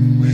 Mm-hmm.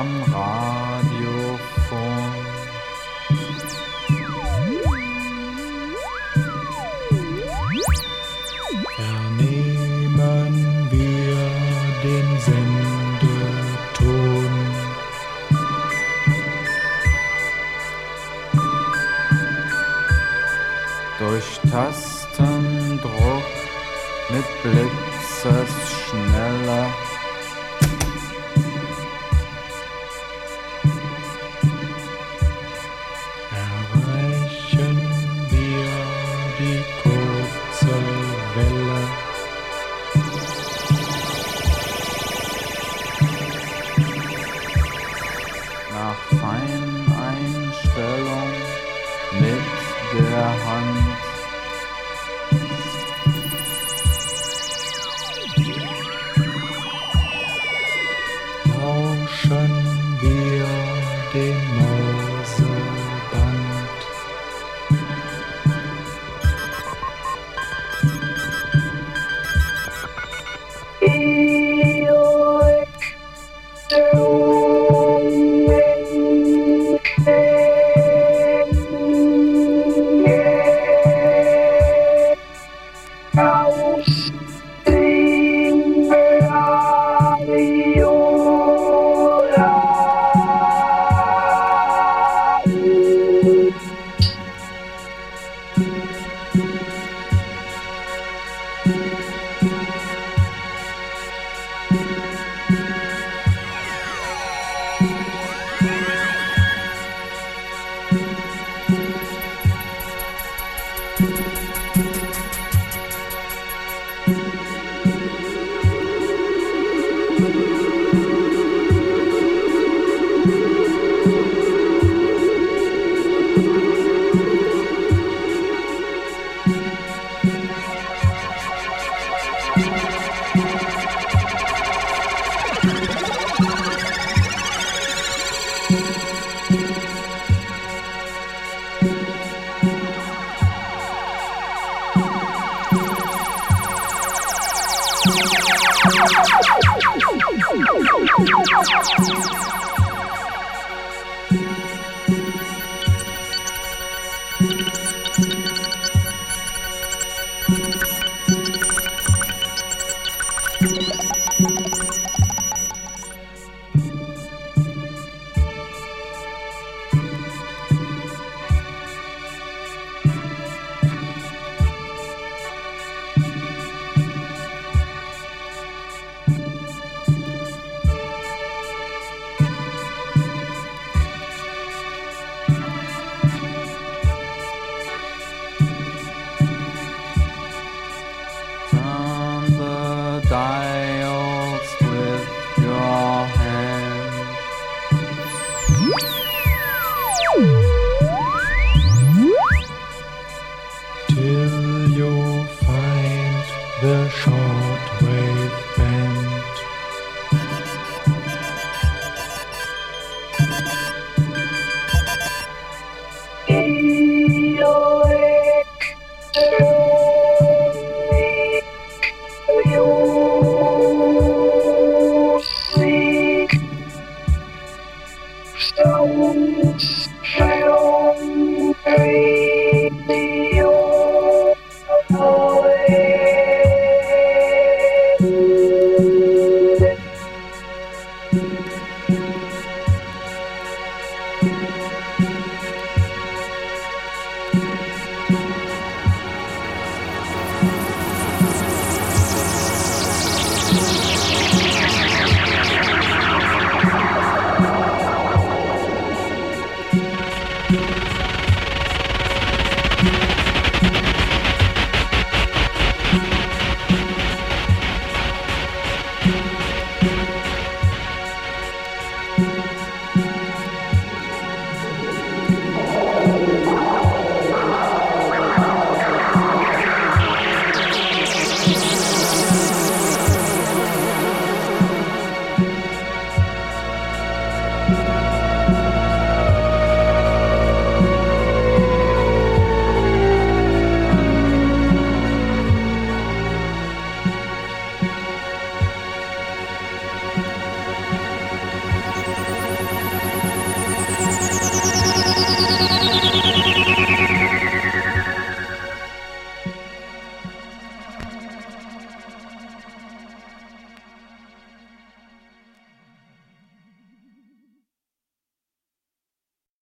am Radiophon. Vernehmen wir den Sendeton. Durch Tastendruck mit Blick